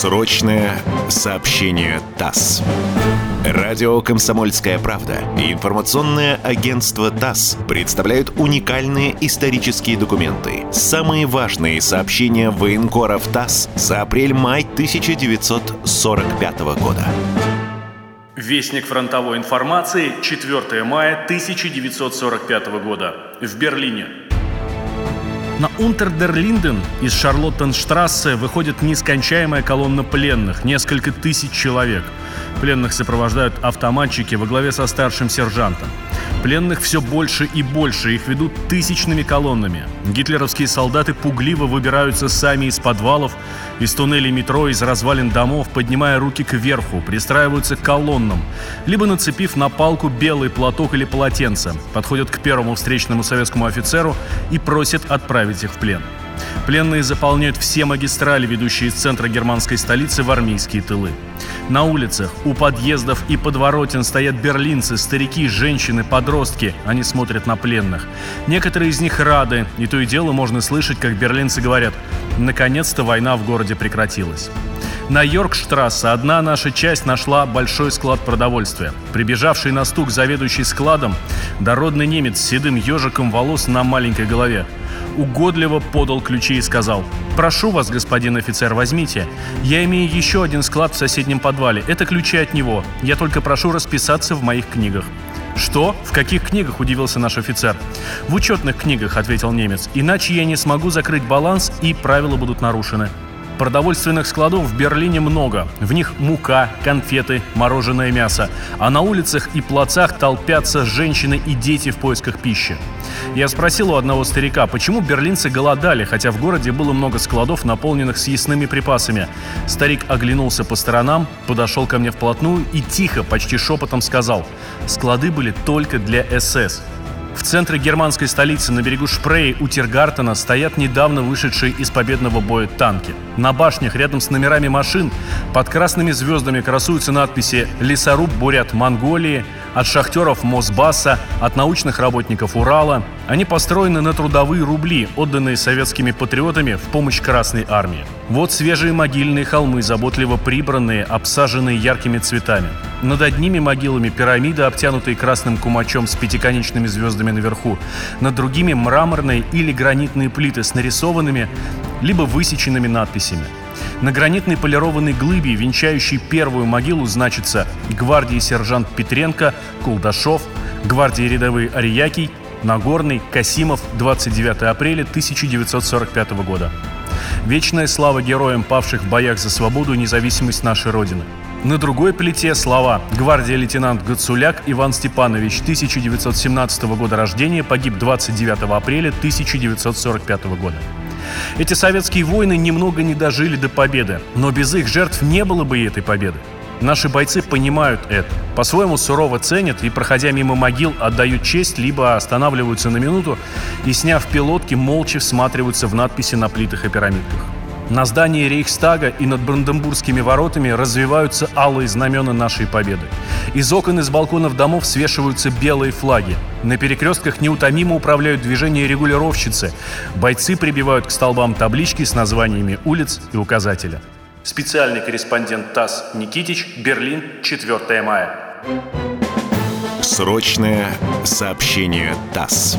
Срочное сообщение ТАСС. Радио «Комсомольская правда» и информационное агентство ТАСС представляют уникальные исторические документы. Самые важные сообщения военкоров ТАСС за апрель-май 1945 года. Вестник фронтовой информации, 4 мая 1945 года. В Берлине. На Унтердерлинден из Шарлоттенштрассе выходит нескончаемая колонна пленных, несколько тысяч человек. Пленных сопровождают автоматчики во главе со старшим сержантом. Пленных все больше и больше, их ведут тысячными колоннами. Гитлеровские солдаты пугливо выбираются сами из подвалов, из туннелей метро, из развалин домов, поднимая руки кверху, пристраиваются к колоннам, либо нацепив на палку белый платок или полотенце, подходят к первому встречному советскому офицеру и просят отправить их в плен. Пленные заполняют все магистрали, ведущие из центра германской столицы в армейские тылы. На улицах, у подъездов и подворотен стоят берлинцы, старики, женщины, подростки. Они смотрят на пленных. Некоторые из них рады, и то и дело можно слышать, как берлинцы говорят «наконец-то война в городе прекратилась». На Йоркштрассе одна наша часть нашла большой склад продовольствия. Прибежавший на стук заведующий складом, дородный немец с седым ежиком волос на маленькой голове угодливо подал ключи и сказал «Прошу вас, господин офицер, возьмите. Я имею еще один склад в соседнем подвале. Это ключи от него. Я только прошу расписаться в моих книгах». «Что? В каких книгах?» – удивился наш офицер. «В учетных книгах», – ответил немец. «Иначе я не смогу закрыть баланс, и правила будут нарушены». Продовольственных складов в Берлине много. В них мука, конфеты, мороженое мясо. А на улицах и плацах толпятся женщины и дети в поисках пищи. Я спросил у одного старика, почему берлинцы голодали, хотя в городе было много складов, наполненных съестными припасами. Старик оглянулся по сторонам, подошел ко мне вплотную и тихо, почти шепотом сказал, склады были только для СС. В центре германской столицы на берегу Шпрей у Тиргартена стоят недавно вышедшие из победного боя танки. На башнях рядом с номерами машин под красными звездами красуются надписи «Лесоруб Бурят Монголии», от шахтеров Мосбасса, от научных работников Урала. Они построены на трудовые рубли, отданные советскими патриотами в помощь Красной Армии. Вот свежие могильные холмы, заботливо прибранные, обсаженные яркими цветами. Над одними могилами пирамиды, обтянутые красным кумачом с пятиконечными звездами наверху. Над другими мраморные или гранитные плиты с нарисованными либо высеченными надписями. На гранитной полированной глыбе, венчающей первую могилу, значится гвардии сержант Петренко, Кулдашов, гвардии рядовые Ариякий, Нагорный, Касимов, 29 апреля 1945 года. Вечная слава героям, павших в боях за свободу и независимость нашей Родины. На другой плите слова «Гвардия лейтенант Гацуляк Иван Степанович, 1917 года рождения, погиб 29 апреля 1945 года». Эти советские войны немного не дожили до победы, но без их жертв не было бы и этой победы. Наши бойцы понимают это, по-своему сурово ценят и, проходя мимо могил, отдают честь, либо останавливаются на минуту и, сняв пилотки, молча всматриваются в надписи на плитах и пирамидках. На здании Рейхстага и над Бранденбургскими воротами развиваются алые знамена нашей победы. Из окон и с балконов домов свешиваются белые флаги. На перекрестках неутомимо управляют движение регулировщицы. Бойцы прибивают к столбам таблички с названиями улиц и указателя. Специальный корреспондент ТАСС Никитич, Берлин, 4 мая. Срочное сообщение ТАСС.